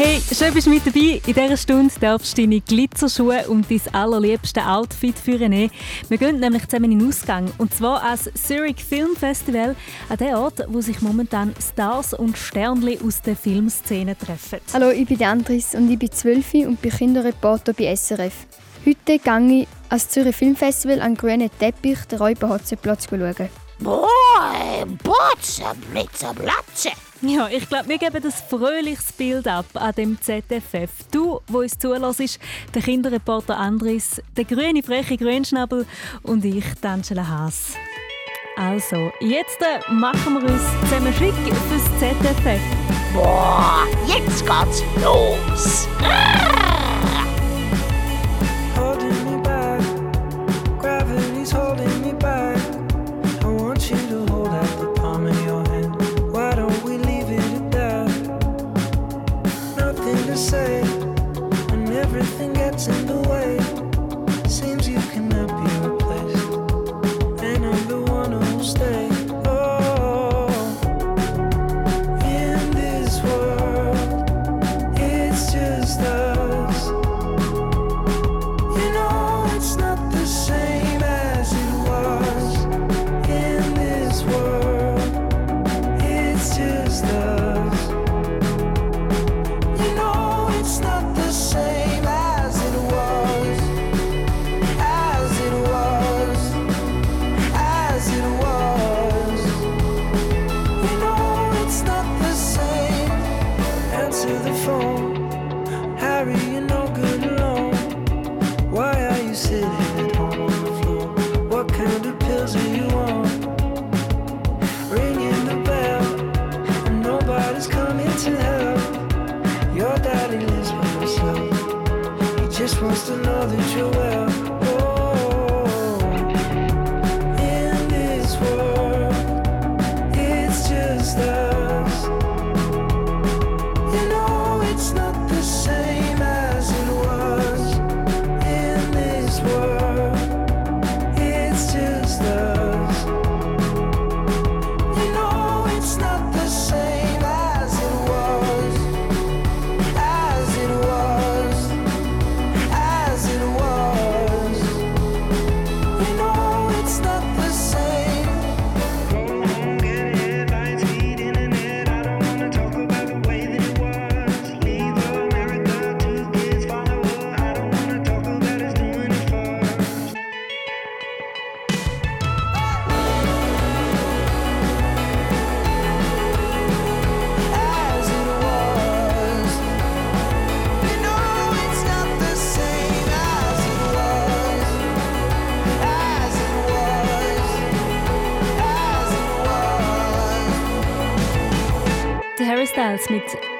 Hey, schön bist du mit dabei. In dieser Stunde darfst du deine Glitzerschuhe und dein allerliebste Outfit führen. Wir gehen nämlich zusammen in den Ausgang. Und zwar als Zurich Film Festival, an dem Ort, wo sich momentan Stars und Sternli aus der Filmszene treffen. Hallo, ich bin Andris und ich bin 12 und bin Kinderreporter bei SRF. Heute gehe ich als Zürich Filmfestival an grünen Teppich den Räuberhotzenplatz schauen. Boah, Botze, Blitze, Blatze. Ja, ich glaube, wir geben ein fröhliches Bild ab an dem ZFF. Du, wo uns zulässt, der Kinderreporter Andris, der grüne freche Grünschnabel und ich, Angela Haas. Also, jetzt äh, machen wir uns zusammen schick fürs ZFF. Boah, jetzt geht's los. holding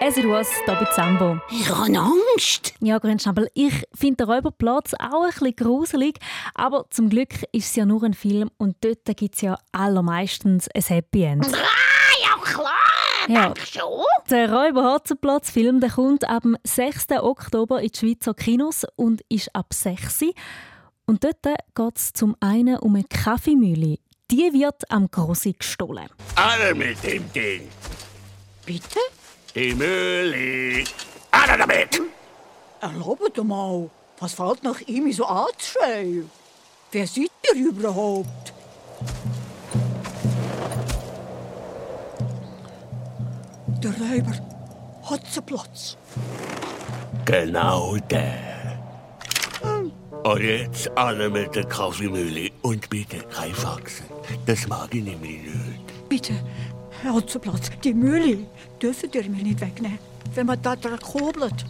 «As It Was» hier bei Zambo. Ich habe Angst. Ja, Grünschnabel, ich finde den Räuberplatz auch ein bisschen gruselig, aber zum Glück ist es ja nur ein Film und dort gibt es ja allermeistens ein Happy End. Ah, ja klar, Ja. Der Räuber-Hotzenplatz-Film der kommt am 6. Oktober in die Schweizer Kinos und ist ab 6. Und dort geht es zum einen um eine Kaffeemühle. Die wird am Grossi gestohlen. Alle mit dem Ding. Bitte? Die Mühle. Alle damit. Erlaubt mal, was fällt nach ihm so anzuschreien? Wer seid ihr überhaupt? Der Räuber Hotzenplatz. Genau der. Und jetzt alle mit der Kaffeemühle und bitte kein Faxen. Das mag ich nämlich nicht. Bitte, Herr Hotzenplatz, die Mühle dürfen ihr mir nicht wegnehmen. Wenn man da dran kobelt,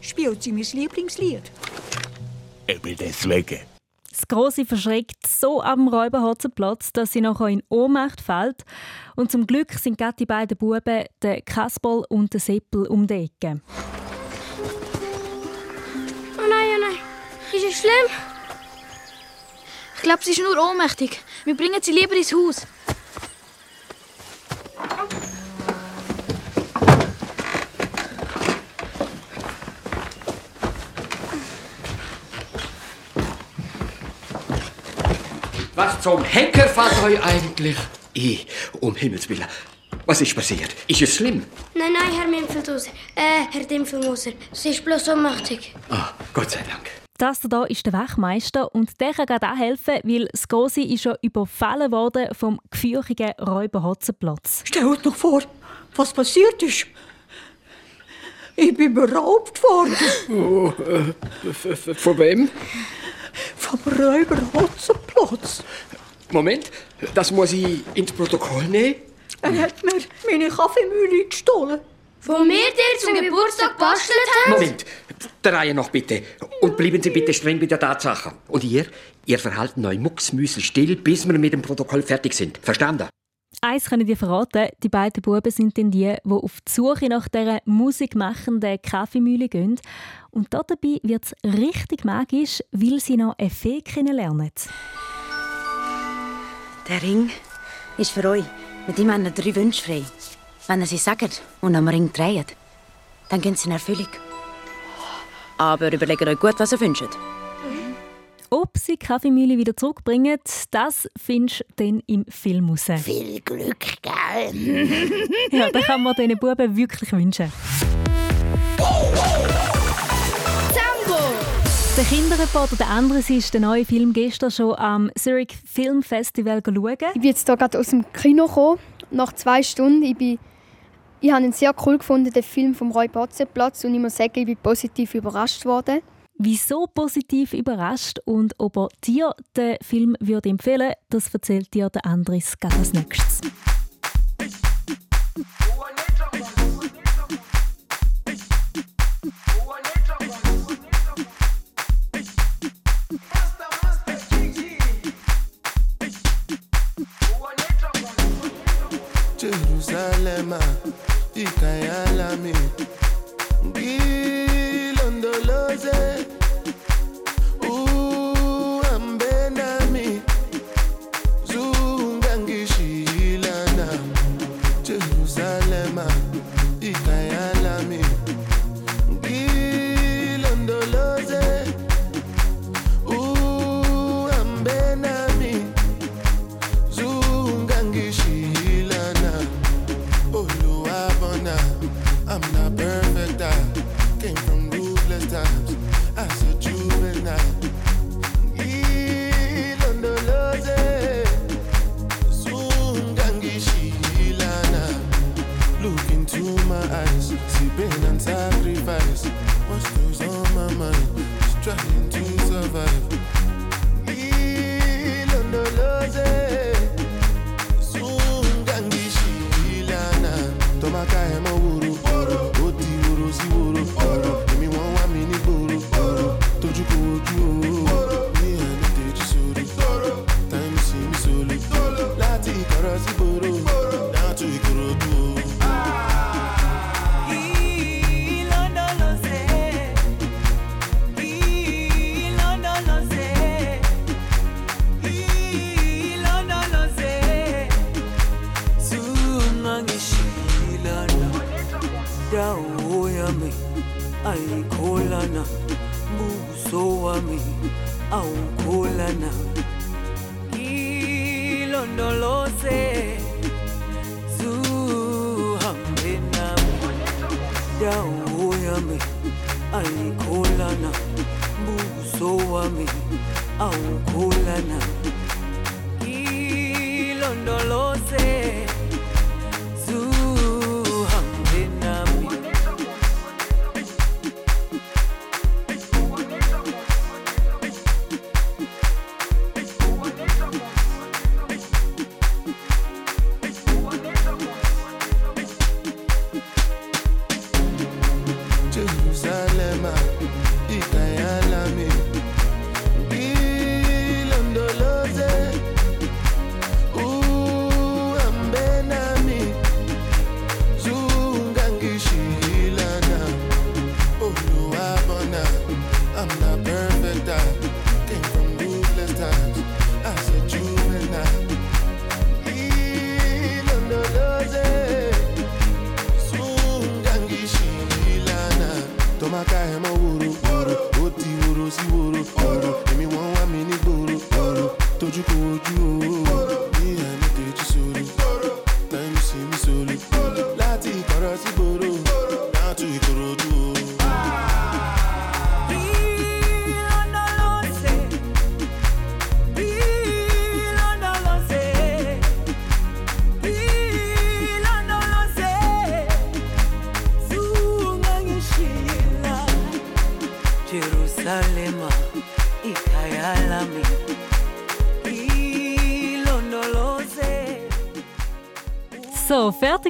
spielt sie mein Lieblingslied. Eben deswegen. Das Grosse verschreckt so am Räuberhotzenplatz, dass sie nachher in Ohnmacht fällt. Und zum Glück sind gerade die beiden Buben, der Kasperl und der Seppel, um die Ecke. Oh nein, oh nein. Ist es schlimm? Ich glaube, sie ist nur ohnmächtig. Wir bringen sie lieber ins Haus. Was zum Henker fährt euch eigentlich? Ich, um Himmels Willen. Was ist passiert? Ist es schlimm? Nein, nein, Herr Mimpfeldhauser. Äh, Herr Dimpfelmoser. Es ist bloß ohnmächtig. Ah, Gott sei Dank. Das hier ist der Wachmeister und der kann gerade auch helfen, weil das Gosi ist schon überfallen worden vom gefürchigen Räuber Hotzenplotz. Stellt noch vor, was passiert ist. Ich bin beraubt worden Oh, äh, von wem? Vom Räuber Hotzenplotz. Moment, das muss ich ins Protokoll nehmen. Er hat mir meine Kaffeemühle gestohlen. Wo wir dir zum Geburtstag gebastelt haben? Moment, der Reihe noch bitte. Und bleiben Sie bitte streng bei der Tatsache. Und ihr, ihr verhalten euch mucksmüsel still, bis wir mit dem Protokoll fertig sind. Verstanden? Eins können dir verraten, die beiden Buben sind dann die, die auf die Suche nach dieser musikmachenden Kaffeemühle gehen. Und dabei wird es richtig magisch, weil sie noch eine Fee kennenlernen. Der Ring ist für euch. Mit ihm haben wir drei Wünsche frei. Wenn ihr sie sagt und am Ring dreht, dann gehen sie in Erfüllung. Aber überlegt euch gut, was ihr wünscht. Ob sie die Kaffeemühle wieder zurückbringen, das findest du dann im Film raus. Viel Glück, gell? Ja, das kann man diesen Buben wirklich wünschen. Der Kinderreporter der Andres ist den neuen Film gestern schon am Zurich Film Festival schauen. Ich bin jetzt hier gerade aus dem Kino gekommen, nach zwei Stunden. Ich, bin, ich habe ihn sehr cool gefunden, den Film vom Roy Potzenplatz. Und ich muss sagen, ich bin positiv überrascht worden. Wieso positiv überrascht und ob er dir den Film würde empfehlen das erzählt dir der Andres gerade als nächstes.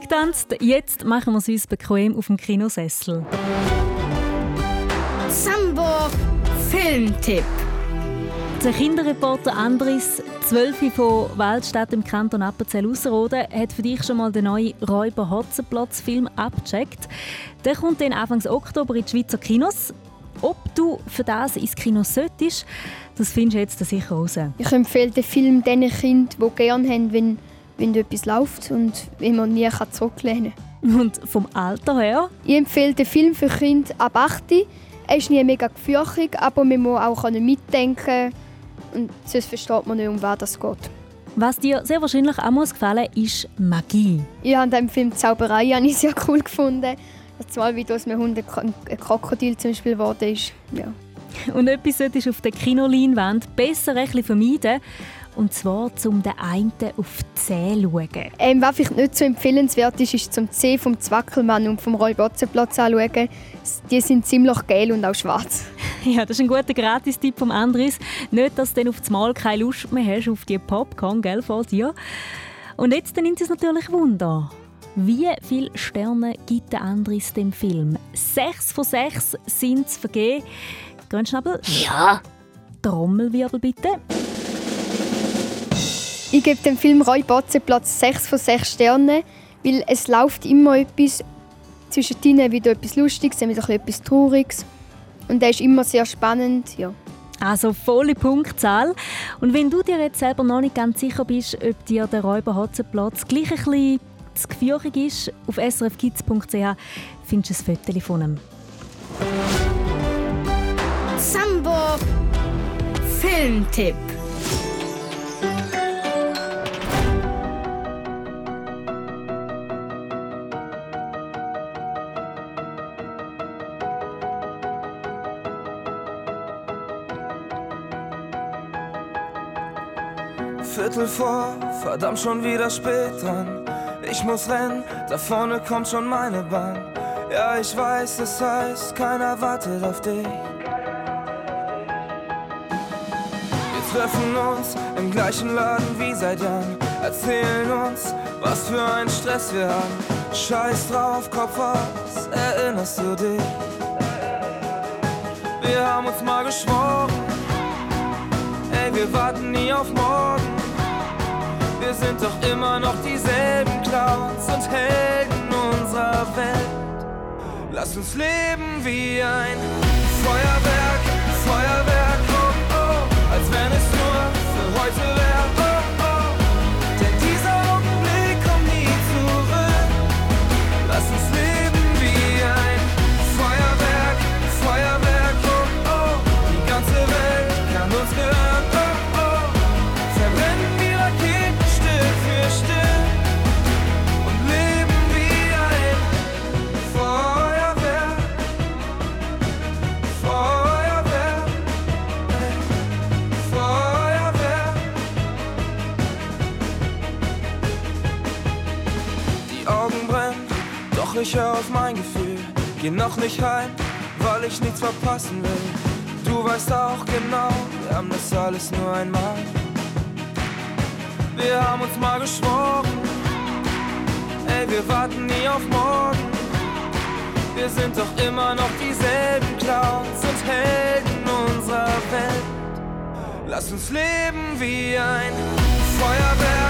So, fertig tanzt. Jetzt machen wir es uns bequem auf dem Kinosessel. Sambo Filmtipp. Der Kinderreporter Andris, 12 von Waldstadt im Kanton Appenzell-Ausserrhoden, hat für dich schon mal den neuen Räuber Hotzenplotz-Film abgecheckt. Der kommt dann Anfang Oktober in die Schweizer Kinos. Ob du für das ins Kino solltest, das findest du jetzt sicher raus. Ich empfehle den Film den Kindern, die gerne haben, wenn, wenn etwas läuft und wenn man nie kann zurücklehnen kann. Und vom Alter her? Ich empfehle den Film für Kinder ab 8. Er ist nie mega gefürchtig, aber man muss auch mitdenken und sonst versteht man nicht, um was es geht. Was dir sehr wahrscheinlich auch muss gefallen ist Magie. Ich habe den Film Zauberei habe ich sehr cool gefunden. Das Mal, wie aus einem Hund ein Krokodil zum Beispiel geworden ist. Ja. Und etwas solltest du auf der Kinoleinwand besser ein bisschen vermeiden. Und zwar zum den einen auf die Zähne schauen. Ähm, was vielleicht nicht so empfehlenswert ist, ist zum C vom Zwackelmann und vom Roy Botzenplatz anschauen. Die sind ziemlich gelb und auch schwarz. Ja, das ist ein guter Gratistipp vom Andres. Nicht, dass du dann auf das Mal keine Lust mehr hast auf die Popcorn, gell, vor dir. Und jetzt nimmt es natürlich Wunder. Wie viele Sterne gibt der Andres dem Film? Sechs von sechs sind es vergeben. Grünschnabel? Ja. Trommelwirbel bitte. Ich gebe dem Film Roy Platz 6 von 6 Sternen, weil es läuft immer etwas zwischen ihnen wieder etwas Lustiges, dann wieder etwas Trauriges. Und der ist immer sehr spannend, ja. Also volle Punktzahl. Und wenn du dir jetzt selber noch nicht ganz sicher bist, ob dir der Räuber Hotzenplatz gleich ein bisschen zu gefürchtig ist, auf srfkids.ch findest du ein Foto von ihm. Sambo Filmtipp. Viertel vor, verdammt schon wieder spät dran. Ich muss rennen, da vorne kommt schon meine Bahn. Ja, ich weiß, es heißt, keiner wartet auf dich. Wir treffen uns im gleichen Laden wie seit Jahren. Erzählen uns, was für ein Stress wir haben. Scheiß drauf, Kopf aus, erinnerst du dich? Wir haben uns mal geschworen, ey, wir warten nie auf morgen. Wir sind doch immer noch dieselben Clowns und Helden unserer Welt. Lass uns leben wie ein Feuerwerk, Feuerwerk, Nicht heim, weil ich nichts verpassen will. Du weißt auch genau, wir haben das alles nur einmal. Wir haben uns mal geschworen, ey, wir warten nie auf morgen. Wir sind doch immer noch dieselben Clowns und Helden unserer Welt. Lass uns leben wie ein Feuerwerk,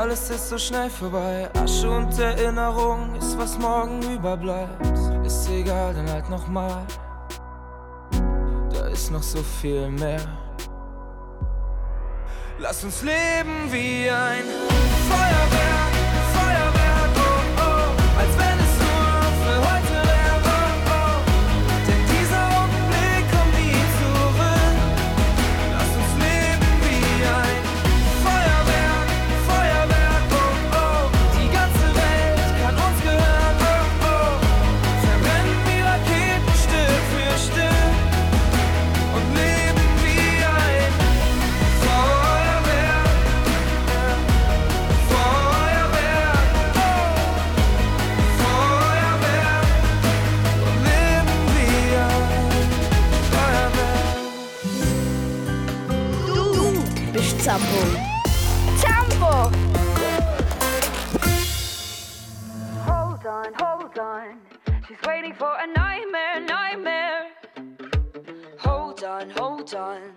alles ist so schnell vorbei. Asche und Erinnerung ist, was morgen überbleibt. Ist egal, dann halt nochmal. Da ist noch so viel mehr. Lass uns leben wie ein Feuerwerk, for a nightmare, nightmare. Hold on, hold on.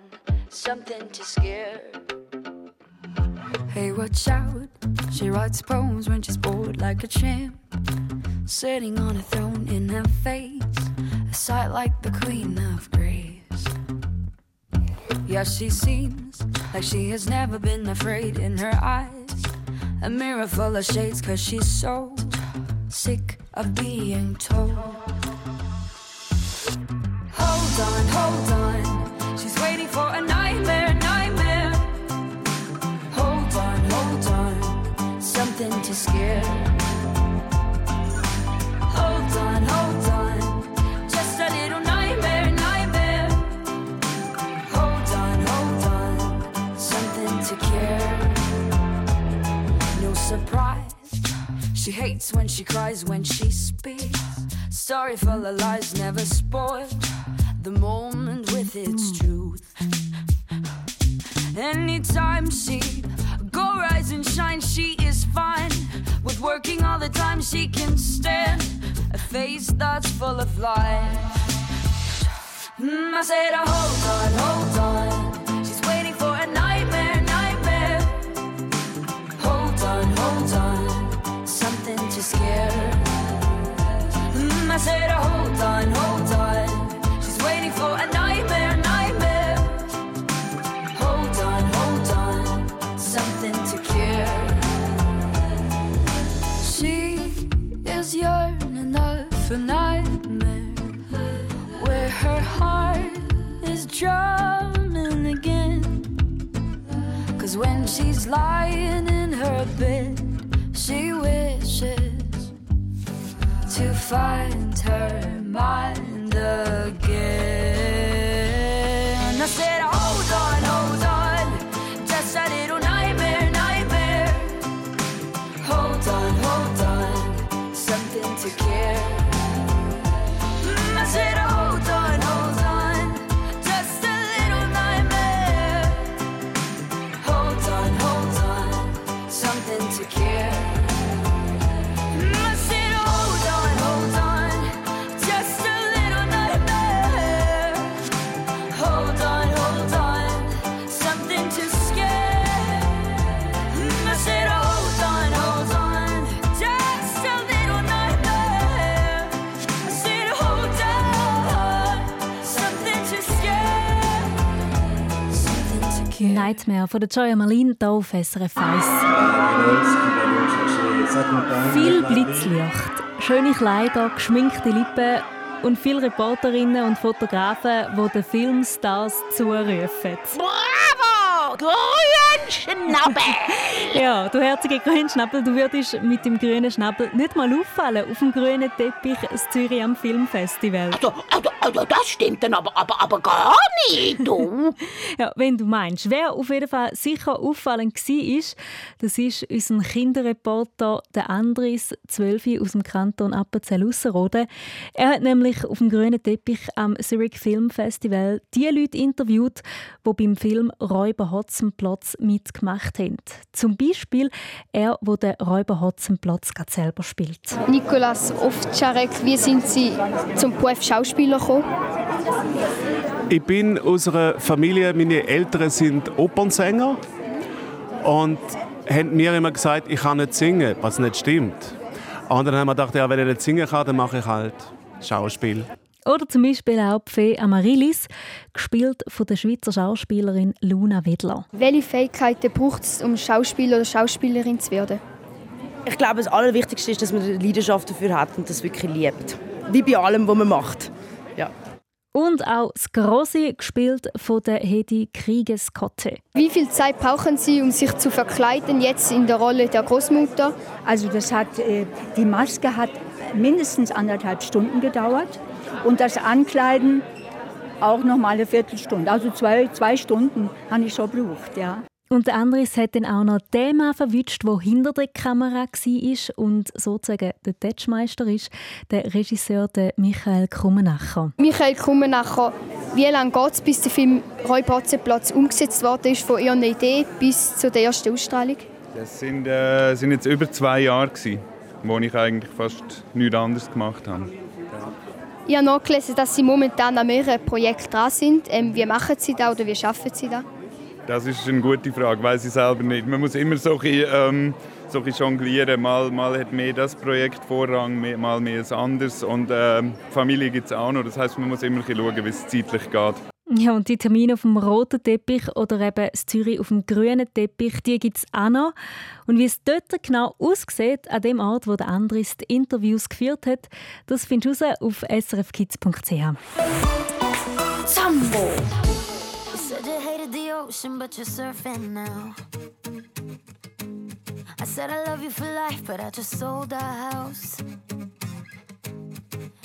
Something to scare. Hey, watch out. She writes poems when she's bored like a champ. Sitting on a throne in her face. A sight like the queen of grace. Yeah, she seems like she has never been afraid in her eyes. A mirror full of shades, cause she's so sick of being told. Hold on, hold on. She's waiting for a nightmare, nightmare. Hold on, hold on. Something to scare. Hold on, hold She hates when she cries, when she speaks. Sorry for the lies, never spoiled. The moment with its truth. Anytime she go rise and shine, she is fine. With working all the time, she can stand a face that's full of life. Mm, I said, oh, hold on, hold on. She's waiting for a nightmare, nightmare. Hold on, hold on. I said, oh, hold on, hold on. She's waiting for a nightmare, nightmare. Hold on, hold on. Something to cure. She is yearning up for nightmare. Where her heart is drumming again. Cause when she's lying in her bed, she wishes to find her mind again. I said, hold Nightmare von der Joya Marlin hier auf SRF 1. Viel Blitzlicht, schöne Kleider, geschminkte Lippen und viele Reporterinnen und Fotografen, die den Filmstars zurufen. Bravo! Grünschnabel! Ja, du herzige Grünschnabel, du würdest mit dem grünen Schnabel nicht mal auffallen auf dem grünen Teppich in Zürich am Filmfestival. Also, also, also das stimmt dann aber, aber, aber gar nicht, du. Ja, wenn du meinst. Wer auf jeden Fall sicher auffallend war, das ist unser Kinderreporter der Andris, 12 aus dem Kanton Appenzell-Ausserrhoden. Er hat nämlich auf dem grünen Teppich am Zurich Film Festival die Leute interviewt, die beim Film Räuber Hotzenplotz mitgemacht haben. Zum Beispiel er, wo der Räuber Hotzenplotz gerade selber spielt. Nikolas Ovtcharek, wie sind Sie zum Beruf Schauspieler gekommen? Ich bin aus einer Familie, meine Eltern sind Opernsänger und haben mir immer gesagt, ich kann nicht singen, was nicht stimmt. Und dann haben wir gedacht, ja, wenn ich nicht singen kann, dann mache ich halt Schauspiel. Oder zum Beispiel auch die Fee Amaryllis, gespielt von der Schweizer Schauspielerin Luna Wedler. Welche Fähigkeiten braucht es, um Schauspieler oder Schauspielerin zu werden? Ich glaube, das Allerwichtigste ist, dass man eine Leidenschaft dafür hat und das wirklich liebt. Wie bei allem, was man macht. Ja. Und auch das Grosse, gespielt von der Hedi Kriegeskotte. Wie viel Zeit brauchen Sie, um sich zu verkleiden, jetzt in der Rolle der Großmutter? Also das hat, äh, die Maske hat mindestens anderthalb Stunden gedauert und das Ankleiden auch noch mal eine Viertelstunde. Also zwei, zwei Stunden habe ich schon gebraucht, ja. Und der Andres hat dann auch noch den Mann verwünscht, der hinter der Kamera war und sozusagen der Tatschmeister ist, der Regisseur der Michael Krummenacher. Michael Krummenacher, wie lange geht es, bis der Film Räuberhotzenplatz umgesetzt worden ist, von Ihrer Idee bis zu der ersten Ausstrahlung? Das sind, äh, sind jetzt über zwei Jahre. Gewesen. wo ich eigentlich fast nichts anderes gemacht habe. Ich habe nachgelesen, dass Sie momentan an mehreren Projekten dran sind. Ähm, wie machen Sie das oder wie schaffen Sie das? Das ist eine gute Frage, weiß ich selber nicht. Man muss immer so ein bisschen, ähm, so ein jonglieren. Mal, mal hat mehr das Projekt Vorrang, mehr- mal mehr ein anderes. Und ähm, Familie gibt es auch noch. Das heißt, man muss immer schauen, wie es zeitlich geht. Ja, und die Termine auf dem roten Teppich oder eben das Zürich auf dem grünen Teppich, die gibt es auch noch. Und wie es dort genau aussieht, an dem Ort, wo der Andris die Interviews geführt hat, das findest du raus auf srfkids.ch. Now. I said I love you for life, but I just sold our house.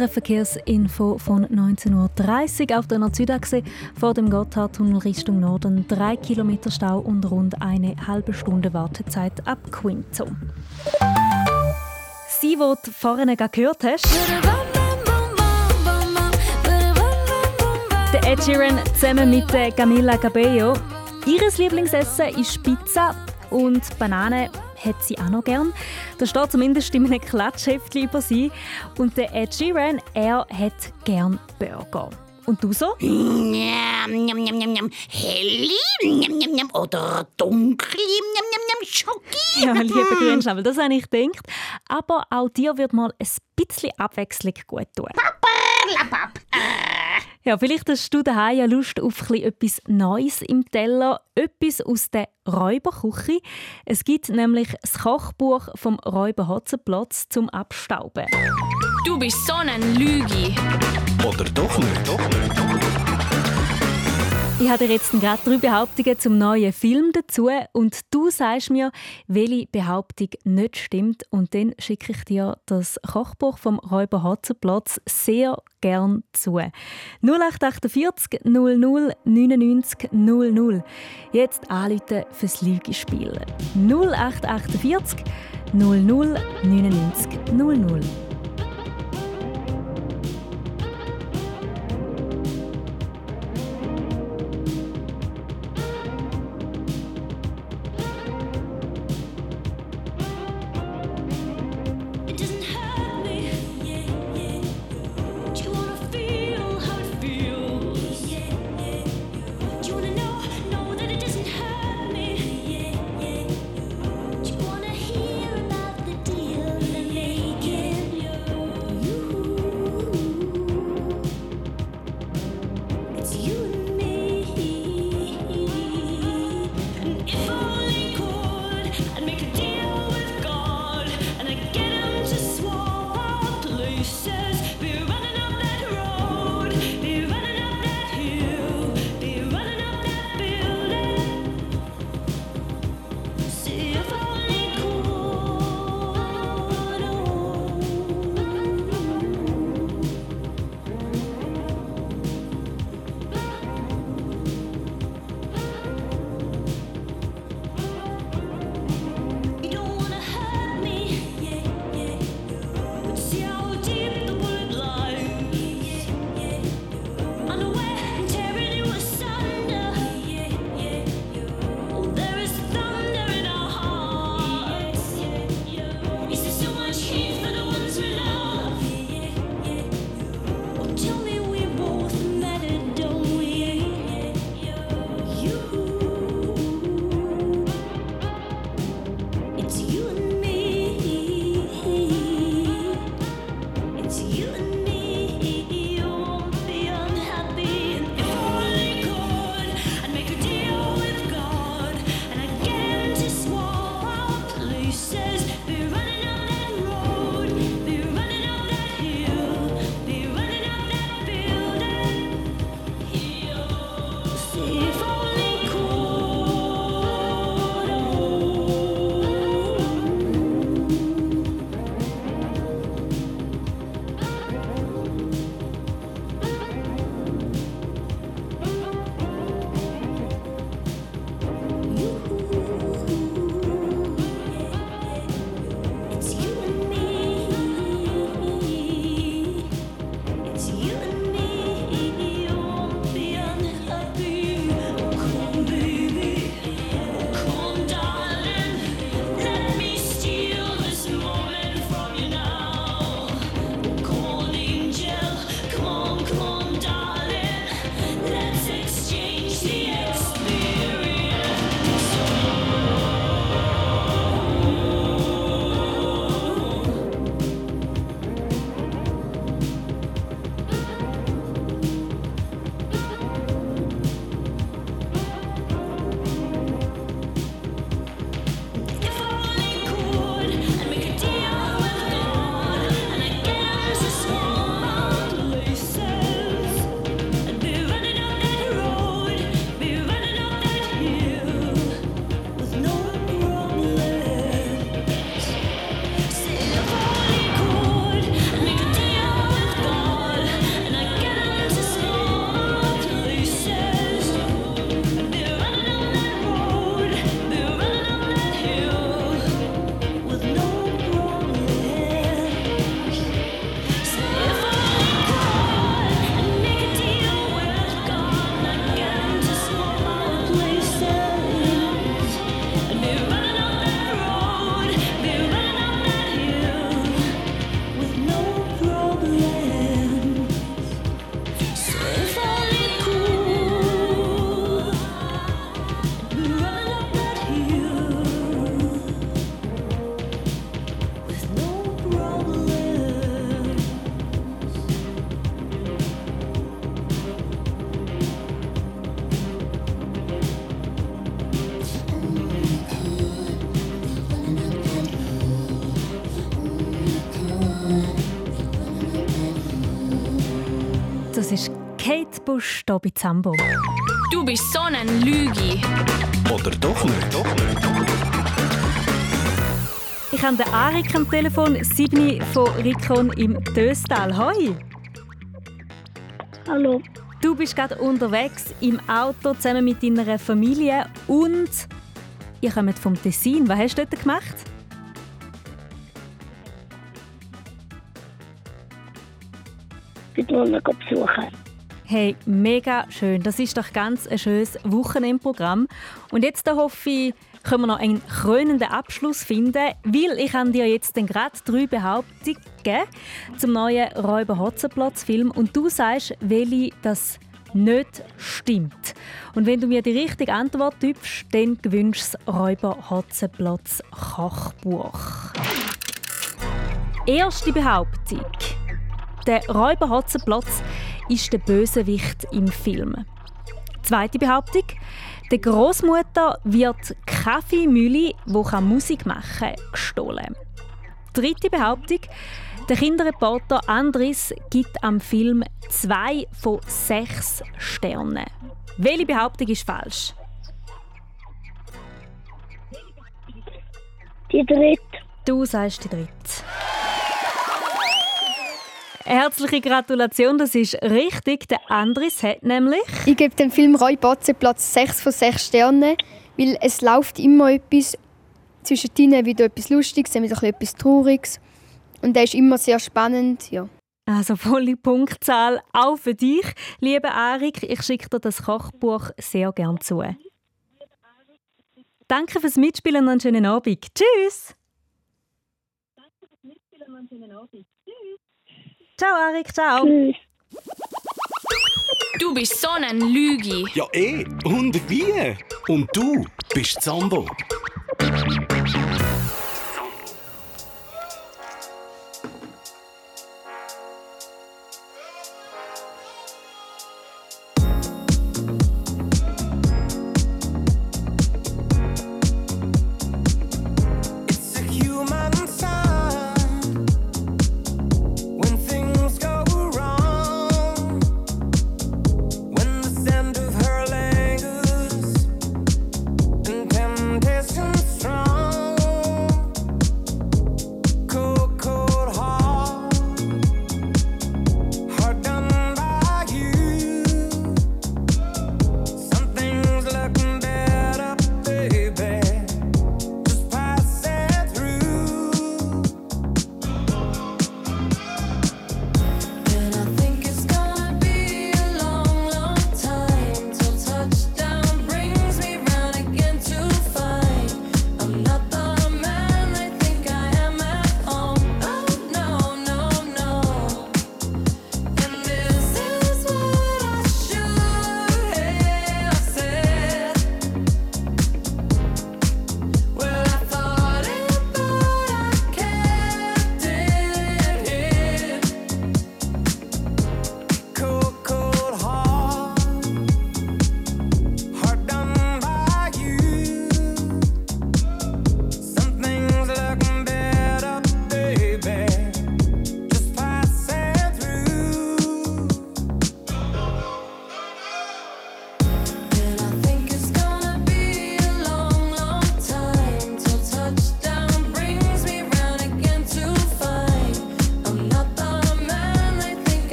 SRF Verkehrsinfo von 19.30 Uhr auf der Nord-Südachse vor dem Gotthardtunnel Richtung Norden. Drei Kilometer Stau und rund eine halbe Stunde Wartezeit ab Quinto. Sie, die du vorhin gehört hast, der Ed Sheeran zusammen mit der Camila Cabello. Ihres Lieblingsessen ist Pizza und Banane hat sie auch noch gern. Das steht zumindest in einem Klatschheftchen über sie. Und der Ed Sheeran, er hat gern Burger. Und du so? Njam, njam, njam, njam, njam. Helle njam, njam, njam. oder dunkle njam, njam, njam. Schoki. Ja, lieber Grünschnabel, das habe ich gedacht. Aber auch dir wird mal ein bisschen Abwechslung gut tun. Paperlapap. Ja, vielleicht hast du daheim ja Lust auf etwas Neues im Teller, etwas aus der Räuberküche. Es gibt nämlich das Kochbuch vom Räuber Hotzenplotz zum Abstauben. Du bist so ein Lügi. Oder doch nicht? Doch nicht. Ich habe jetzt gerade drei Behauptungen zum neuen Film dazu und du sagst mir, welche Behauptung nicht stimmt und dann schicke ich dir das Kochbuch vom Räuber Hotzenplotz sehr gern zu. 0848 00 99 00. Jetzt anrufen fürs Lügespiel. 0848 00 99 00. Bei Zambo. Du bist so ein Lügi. Oder doch nicht? Doch nicht. Ich habe den Arik am Telefon, Sibni von Rikon im Döstal. Hoi! Hallo. Du bist gerade unterwegs im Auto zusammen mit deiner Familie und ihr kommt vom Tessin. Was hast du dort gemacht? Ich ihn besuchen. Hey, mega schön. Das ist doch ganz ein schönes Wochenendprogramm. Und jetzt da hoffe ich, können wir noch einen krönenden Abschluss finden, weil ich habe dir jetzt gerade drei Behauptungen gegeben zum neuen Räuber Hotzenplotz Film und du sagst, welche das nicht stimmt. Und wenn du mir die richtige Antwort gibst, dann gewünscht das Räuber Hotzenplotz Kochbuch. Erste Behauptung. Der Räuber Hotzenplotz ist der Bösewicht im Film. Zweite Behauptung. Der Großmutter wird Kaffeemühle, wo kann Musik machen kann, gestohlen. Dritte Behauptung. Der Kinderreporter Andris gibt am Film zwei von sechs Sternen. Welche Behauptung ist falsch? Die dritte. Du sagst die dritte. Herzliche Gratulation, das ist richtig. Der Andris hat nämlich. Ich gebe dem Film Roy Botze Platz 6 von 6 Sternen, weil es läuft immer etwas zwischen ihnen wieder etwas Lustiges, dann wieder ein bisschen etwas Trauriges. Und der ist immer sehr spannend, ja. Also volle Punktzahl auch für dich, lieber Arik. Ich schicke dir das Kochbuch sehr gern zu. Danke fürs Mitspielen und einen schönen Abend. Tschüss! Ciao Arik, ciao! Du bist so ein Lügi. Ja, eh. Und wie? Und du bist Zambo.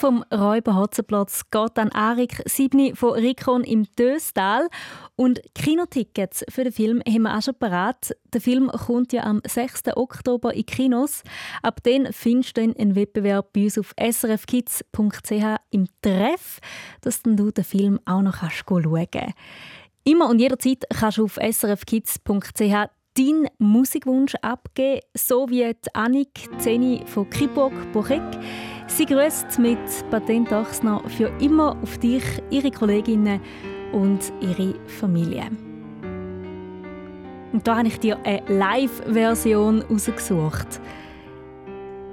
Vom Räuber Hotzenplatz geht an Arik Sibni von Rikon im Döstal. Und Kinotickets für den Film haben wir auch schon parat. Der Film kommt ja am 6. Oktober in Kinos. Ab dann findest du einen Wettbewerb bei uns auf srfkids.ch im Treff, dass dann du den Film auch noch schauen kannst. Immer und jederzeit kannst du auf srfkids.ch deinen Musikwunsch abgeben, so wie die Annik Zeni von Kiburg Bochek. Sie grüßt mit Patent Achsner für immer auf dich, ihre Kolleginnen und ihre Familie. Und da habe ich dir eine Live-Version rausgesucht.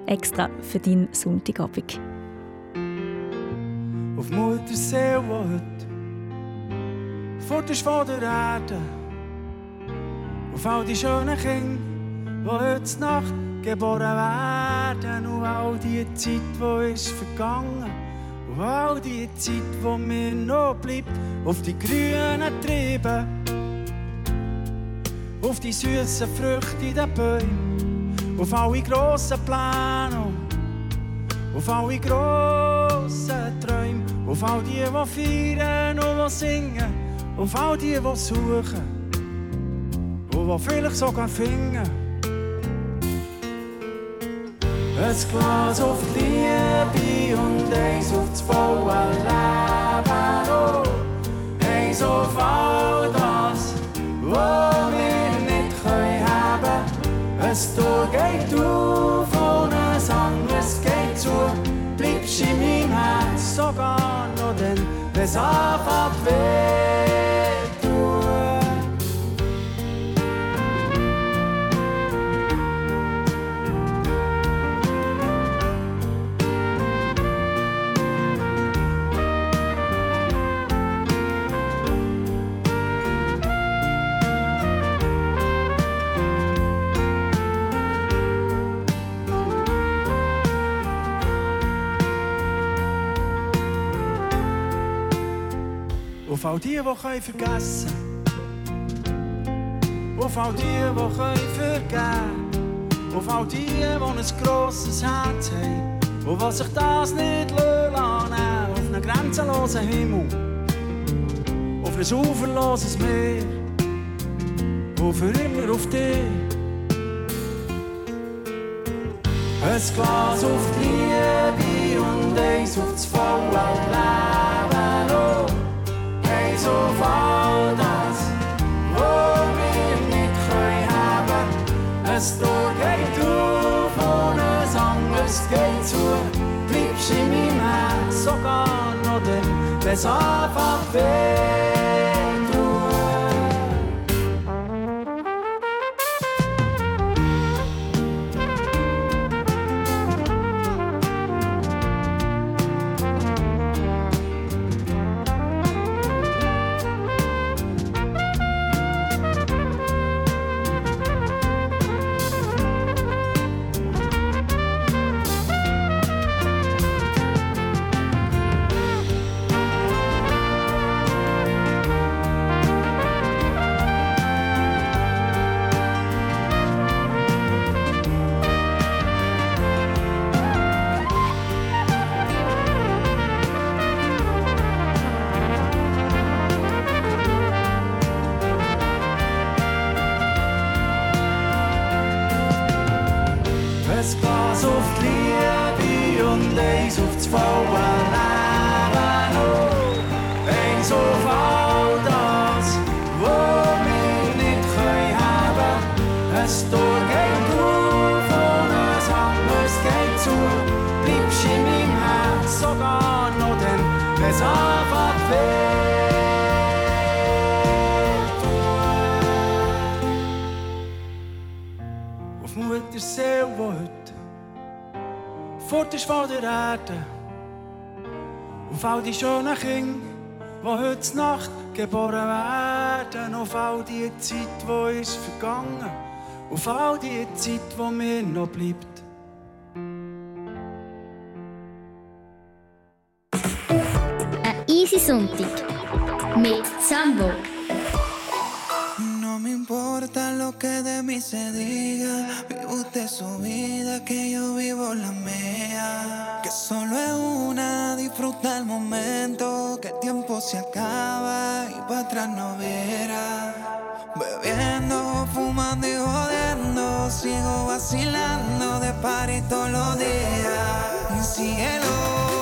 Extra für deinen Sonntagabend. Auf Muttersee, wo heute fort ist der Erde. Auf all die schönen Kinder, die heute Nacht geboren werden. Und all die Zeit, die ist vergangen. Und all die Zeit, die mir noch bleibt. Auf die grünen Triebe. Auf die süßen Früchte in den Bäumen. Auf alle grossen Pläne. Auf alle grossen Träume. Auf all die, die feiern und die singen. Auf all die, die suchen. Und die vielleicht sogar finden. Ein Glas auf die Liebe und eins auf das volle Leben. Oh, eins auf all das, was wir nicht können haben. Ein Tor geht auf und ein anderes geht zu. Bleibst in meinem Herz sogar noch, denn es anfängt weh Auf all die, die können vergessen. Auf all die, die können vergeben. Auf all die, die ein grosses Herz haben Und was sich das nicht lassen Auf einen grenzenlosen Himmel. Auf ein uferloses Meer. Und für immer auf dich. Ein Glas auf die Liebe und eins auf das volle Leben. Eins auf das, was wir nicht können haben. Ein Tor geht auf und ein anderes geht zu. Bleibst in meinem Herz sogar noch, denn wenn's anfängt weh Die Liebe und eins auf das volle Leben. Oh, eins auf all das, was wir nicht können haben. Ein Tor geht auf und ein anderes geht zu. Bleibst in meinem Herz sogar noch, denn wenn's anfängt weh wo heute fort ist von der Erde. Auf all die schönen Kinder, die heute Nacht geboren werden. Auf all die Zeit, die ist vergangen. Auf all die Zeit, die mir noch bleibt. Ein easy Sonntag mit Sambo. No me importa lo que de mí se diga, vive usted su vida, que yo vivo la mía. Que solo es una, disfruta el momento, que el tiempo se acaba y para atrás no viera. Bebiendo, fumando y jodiendo, sigo vacilando de par y todos los días. Cielo.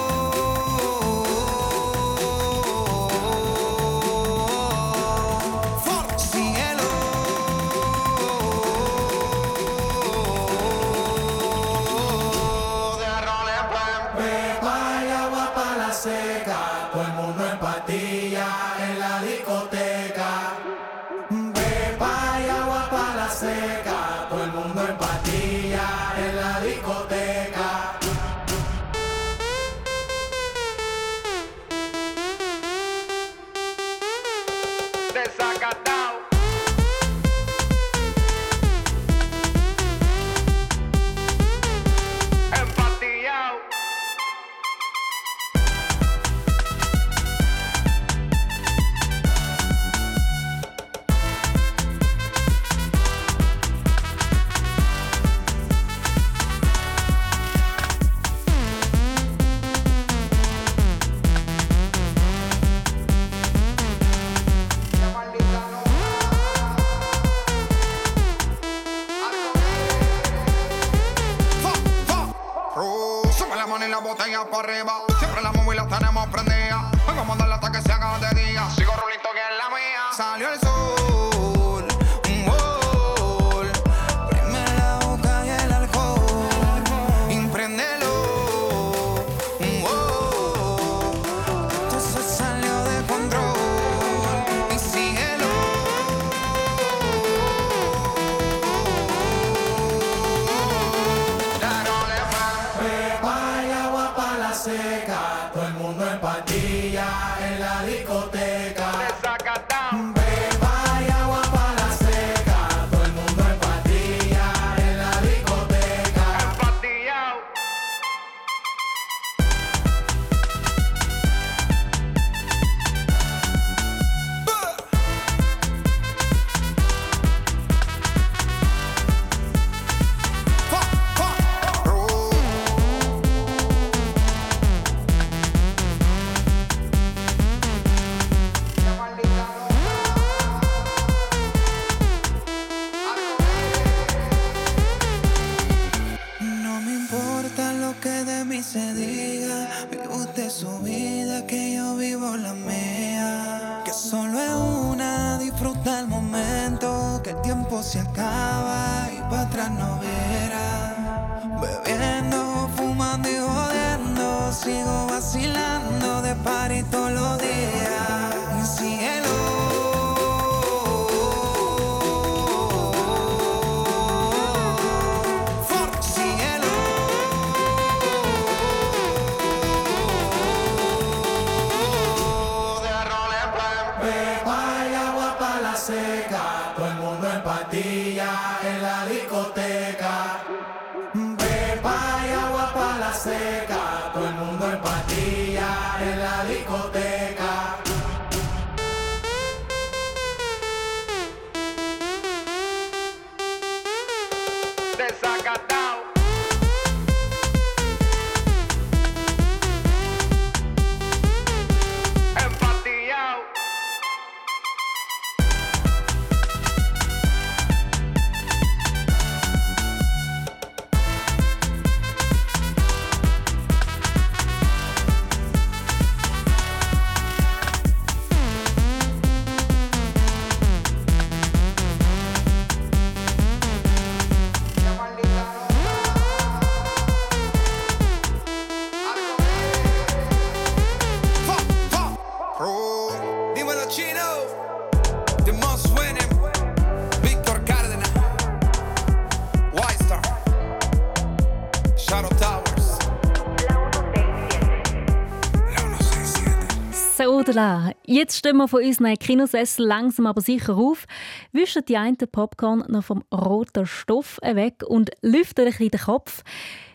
Jetzt stehen wir von unseren Kinosessel langsam aber sicher auf, wischen die einen Popcorn noch vom roten Stoff weg und lüften ein den Kopf.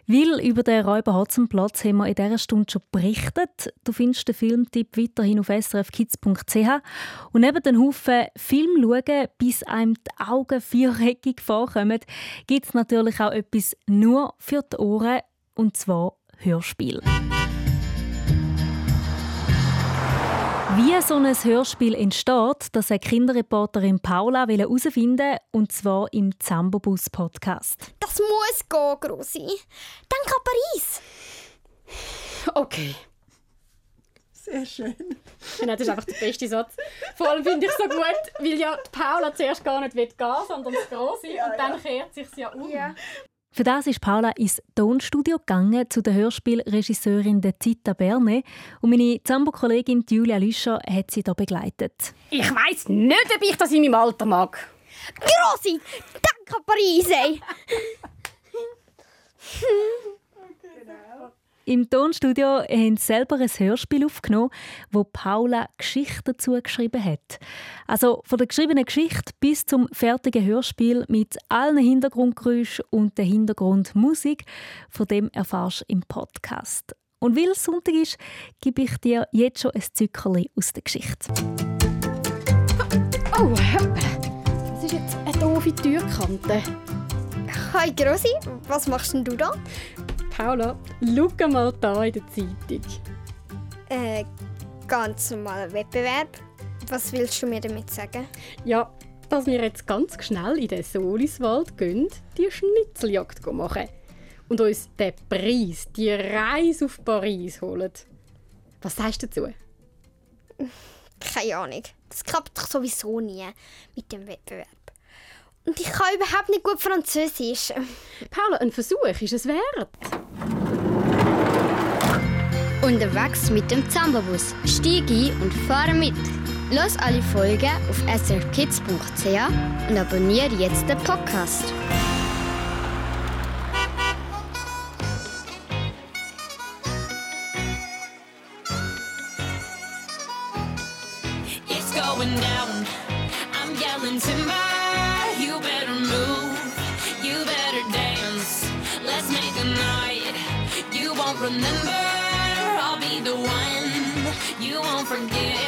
Weil über den Räuber Platz haben wir in dieser Stunde schon berichtet. Du findest den Filmtipp weiterhin auf srfkids.ch. Und neben den Haufen Film schauen, bis einem die Augen viereckig vorkommen, gibt es natürlich auch etwas nur für die Ohren, und zwar Hörspiel. Wie so ein Hörspiel entsteht, das hat Kinderreporterin Paula herausfinden und zwar im Zambobus Podcast. Das muss gehen, Grossi. Denk an Paris. Okay. Sehr schön. Das ist einfach der beste Satz. Vor allem finde ich es so gut, weil ja die Paula zuerst gar nicht will gehen sondern das Grosse und dann kehrt sich ja um. Für das ist Paula ins Tonstudio gegangen zu der Hörspielregisseurin der Zita Berne und meine Zambo-Kollegin Julia Lüscher hat sie da begleitet. Ich weiss nicht, ob ich das in meinem Alter mag. Grossi, denk an Paris, ey. Im Tonstudio haben sie selber ein Hörspiel aufgenommen, wo Paula Geschichte dazu geschrieben hat. Also von der geschriebenen Geschichte bis zum fertigen Hörspiel mit allen Hintergrundgeräuschen und der Hintergrundmusik, von dem erfährst du im Podcast. Und weil es Sonntag ist, gebe ich dir jetzt schon ein Zückerli aus der Geschichte. Oh, das ist jetzt eine doofe Türkante. Hi, Grossi. Was machst denn du da? Paula, schau mal da in der Zeitung. Äh, ganz normaler Wettbewerb. Was willst du mir damit sagen? Ja, dass wir jetzt ganz schnell in den Soliswald gehen, die Schnitzeljagd machen und uns den Preis, die Reise auf Paris holen. Was sagst du dazu? Keine Ahnung. Das klappt doch sowieso nie mit dem Wettbewerb. Und ich kann überhaupt nicht gut Französisch. Paula, ein Versuch ist es wert. Unterwegs mit dem Zambabus. Stieg ein und fahre mit. Los alle Folgen auf srkids.ch und abonniere jetzt den Podcast. It's going down. I'm yelling timber. Remember. I'll be the one. You won't forget.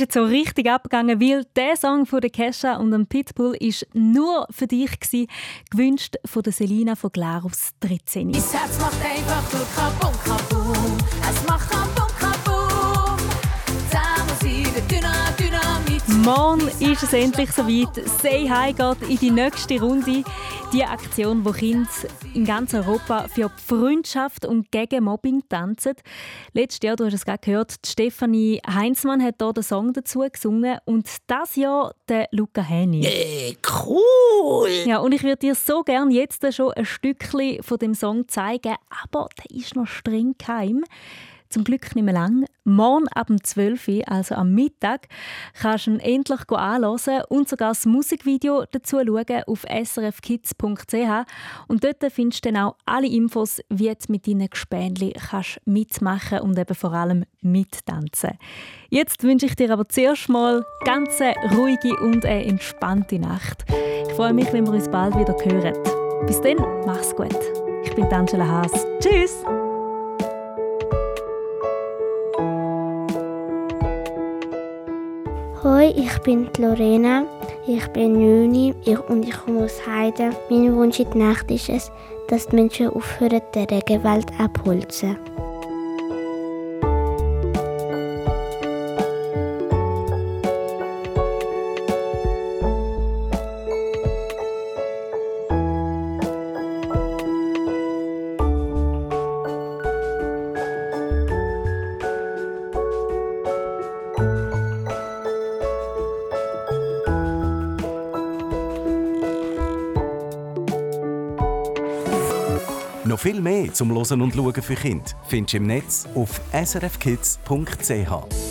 Bist jetzt so richtig abgegangen, weil der Song von der Kesha und dem Pitbull ist nur für dich gewesen, gewünscht von der Selina von Glarus 13. Mein Herz macht einfach nur Kabum, Kabum. Es macht Kabum, Morgen ist es endlich soweit. Say Hi geht in die nächste Runde. Die Aktion, wo Kinder in ganz Europa für die Freundschaft und gegen Mobbing tanzen. Letztes Jahr, du hast es gerade gehört, Stefanie Heinzmann hat hier den Song dazu gesungen und das Jahr der Luca Häni. Äh, cool! Ja, und ich würde dir so gerne jetzt schon ein Stückchen von dem Song zeigen, aber der ist noch streng geheim. Zum Glück nicht mehr lang. Morgen ab dem 12 Uhr, also am Mittag, kannst du ihn endlich anhören und sogar das Musikvideo dazu schauen auf srfkids.ch. Und dort findest du dann auch alle Infos, wie du mit deinen Gespänli kannst mitmachen und eben vor allem mittanzen. Jetzt wünsche ich dir aber zuerst mal ganz ruhige und eine entspannte Nacht. Ich freue mich, wenn wir uns bald wieder hören. Bis dann, mach's gut. Ich bin Angela Haas. Tschüss! Hoi, ich bin Lorena, ich bin 9 ich, und ich komme aus Heiden. Mein Wunsch in der Nacht ist es, dass die Menschen aufhören, den Regenwald abholzen. Zum Losen und Schauen für Kinder findest du im Netz auf srfkids.ch.